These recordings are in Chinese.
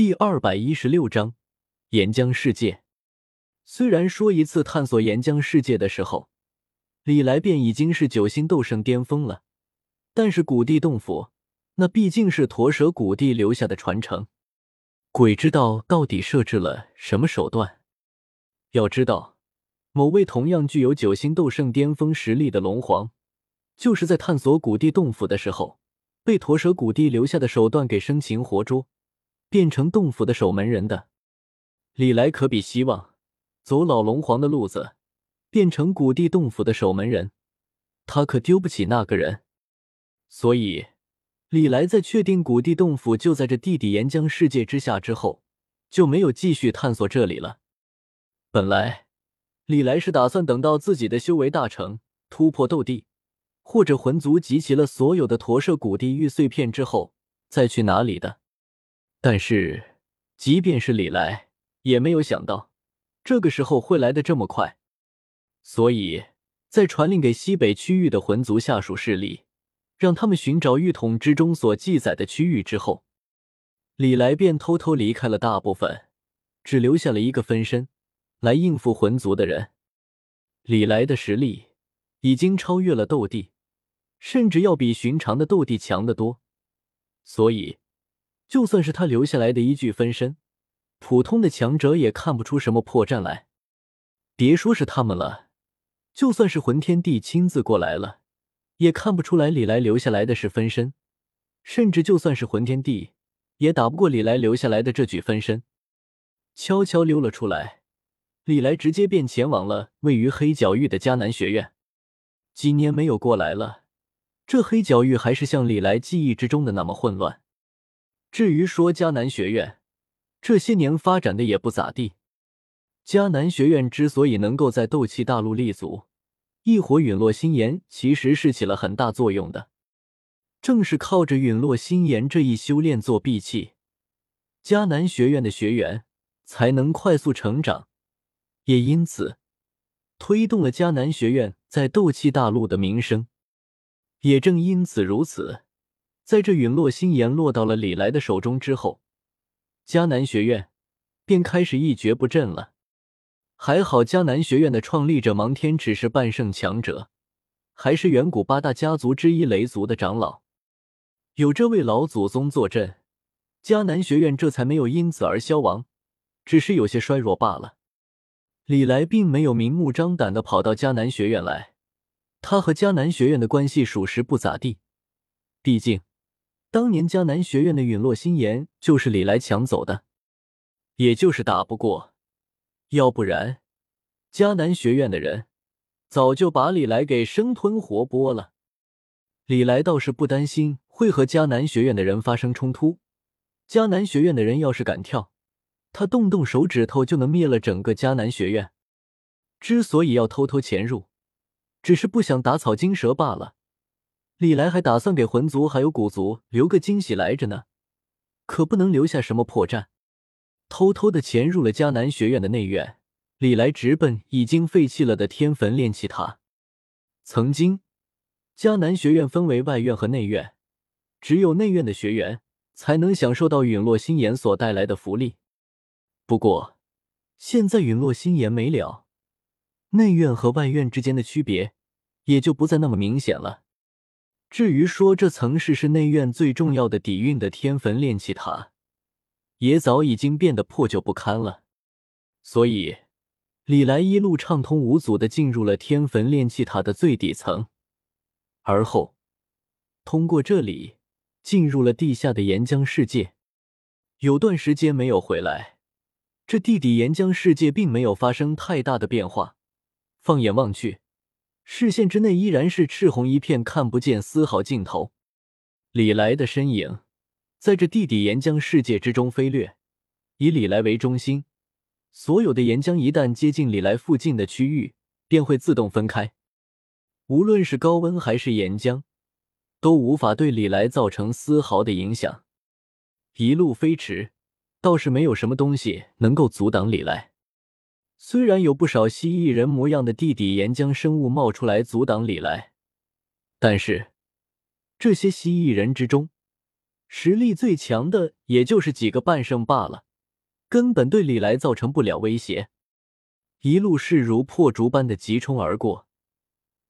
第二百一十六章岩浆世界。虽然说一次探索岩浆世界的时候，李来便已经是九星斗圣巅峰了，但是古地洞府那毕竟是驼蛇古地留下的传承，鬼知道到底设置了什么手段。要知道，某位同样具有九星斗圣巅峰实力的龙皇，就是在探索古地洞府的时候，被驼蛇古地留下的手段给生擒活捉，变成洞府的守门人的。李来可比希望。走老龙皇的路子，变成古地洞府的守门人，他可丢不起那个人。所以，李来在确定古地洞府就在这地底岩浆世界之下之后，就没有继续探索这里了。本来，李来是打算等到自己的修为大成，突破斗帝，或者魂族集齐了所有的驼舍古地玉碎片之后，再去哪里的。但是，即便是李来，也没有想到。这个时候会来的这么快，所以在传令给西北区域的魂族下属势力，让他们寻找玉统之中所记载的区域之后，李来便偷偷离开了大部分，只留下了一个分身来应付魂族的人。李来的实力已经超越了斗帝，甚至要比寻常的斗帝强得多，所以就算是他留下来的一具分身。普通的强者也看不出什么破绽来，别说是他们了，就算是魂天帝亲自过来了，也看不出来李来留下来的是分身，甚至就算是魂天帝，也打不过李来留下来的这具分身。悄悄溜了出来，李来直接便前往了位于黑角域的迦南学院。几年没有过来了，这黑角域还是像李来记忆之中的那么混乱。至于说迦南学院，这些年发展的也不咋地。迦南学院之所以能够在斗气大陆立足，异火陨落心炎其实是起了很大作用的。正是靠着陨落心炎这一修炼作弊器，迦南学院的学员才能快速成长，也因此推动了迦南学院在斗气大陆的名声。也正因此如此，在这陨落心炎落到了李来的手中之后。迦南学院便开始一蹶不振了。还好，迦南学院的创立者芒天只是半圣强者，还是远古八大家族之一雷族的长老，有这位老祖宗坐镇，迦南学院这才没有因此而消亡，只是有些衰弱罢了。李来并没有明目张胆的跑到迦南学院来，他和迦南学院的关系属实不咋地，毕竟。当年迦南学院的陨落心炎就是李来抢走的，也就是打不过，要不然迦南学院的人早就把李来给生吞活剥了。李来倒是不担心会和迦南学院的人发生冲突，迦南学院的人要是敢跳，他动动手指头就能灭了整个迦南学院。之所以要偷偷潜入，只是不想打草惊蛇罢了。李来还打算给魂族还有古族留个惊喜来着呢，可不能留下什么破绽。偷偷的潜入了迦南学院的内院，李来直奔已经废弃了的天坟炼气塔。曾经，迦南学院分为外院和内院，只有内院的学员才能享受到陨落心炎所带来的福利。不过，现在陨落心炎没了，内院和外院之间的区别也就不再那么明显了。至于说这曾是是内院最重要的底蕴的天坟炼气塔，也早已经变得破旧不堪了。所以，李来一路畅通无阻的进入了天坟炼气塔的最底层，而后通过这里进入了地下的岩浆世界。有段时间没有回来，这地底岩浆世界并没有发生太大的变化。放眼望去。视线之内依然是赤红一片，看不见丝毫尽头。李来的身影在这地底岩浆世界之中飞掠，以李来为中心，所有的岩浆一旦接近李来附近的区域，便会自动分开。无论是高温还是岩浆，都无法对李来造成丝毫的影响。一路飞驰，倒是没有什么东西能够阻挡李来。虽然有不少蜥蜴人模样的地底岩浆生物冒出来阻挡李来，但是这些蜥蜴人之中，实力最强的也就是几个半圣罢了，根本对李来造成不了威胁。一路势如破竹般的急冲而过，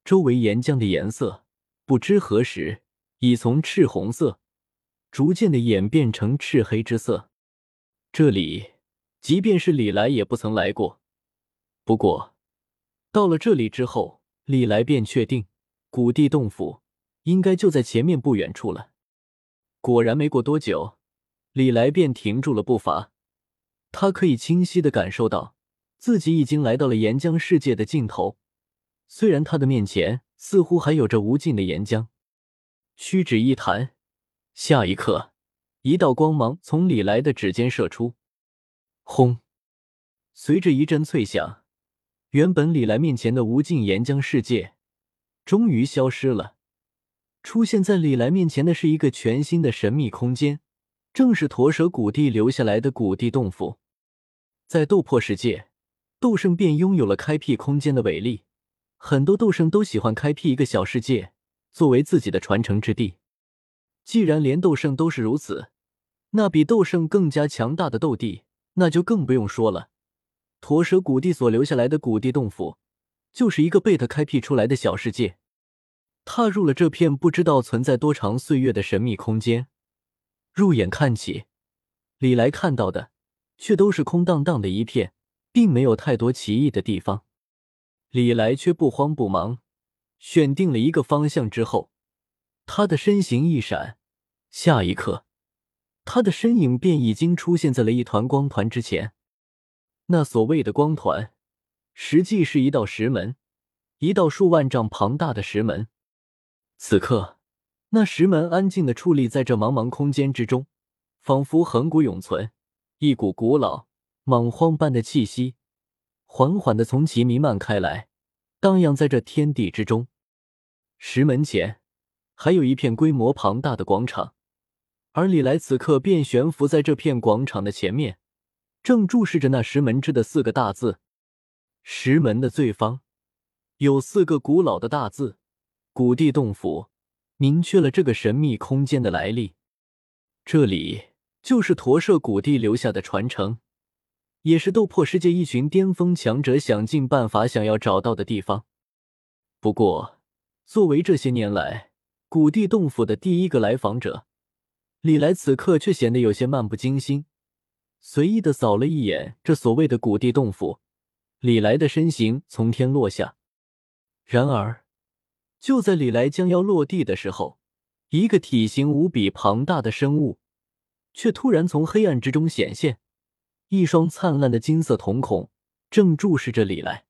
周围岩浆的颜色不知何时已从赤红色逐渐的演变成赤黑之色。这里，即便是李来也不曾来过。不过，到了这里之后，李来便确定古地洞府应该就在前面不远处了。果然，没过多久，李来便停住了步伐。他可以清晰的感受到。自己已经来到了岩浆世界的尽头，虽然他的面前似乎还有着无尽的岩浆。屈指一弹，下一刻，一道光芒从李来的指尖射出，轰！随着一阵脆响，原本李来面前的无尽岩浆世界终于消失了。出现在李来面前的是一个全新的神秘空间，正是驼蛇古地留下来的古地洞府，在斗破世界。斗圣便拥有了开辟空间的伟力，很多斗圣都喜欢开辟一个小世界作为自己的传承之地。既然连斗圣都是如此，那比斗圣更加强大的斗帝那就更不用说了。驼蛇谷地所留下来的谷地洞府，就是一个被他开辟出来的小世界。踏入了这片不知道存在多长岁月的神秘空间，入眼看起，李来看到的却都是空荡荡的一片。并没有太多奇异的地方，李来却不慌不忙，选定了一个方向之后，他的身形一闪，下一刻，他的身影便已经出现在了一团光团之前。那所谓的光团，实际是一道石门，一道数万丈庞大的石门。此刻，那石门安静的矗立在这茫茫空间之中，仿佛恒古永存，一股古老。莽荒般的气息缓缓的从其弥漫开来，荡漾在这天地之中。石门前还有一片规模庞大的广场，而李来此刻便悬浮在这片广场的前面，正注视着那石门之的四个大字。石门的最方有四个古老的大字“古地洞府”，明确了这个神秘空间的来历。这里就是驼舍古地留下的传承。也是斗破世界一群巅峰强者想尽办法想要找到的地方。不过，作为这些年来古地洞府的第一个来访者，李来此刻却显得有些漫不经心。随意的扫了一眼这所谓的古地洞府，李来的身形从天落下。然而，就在李来将要落地的时候，一个体型无比庞大的生物却突然从黑暗之中显现。一双灿烂的金色瞳孔正注视着李来。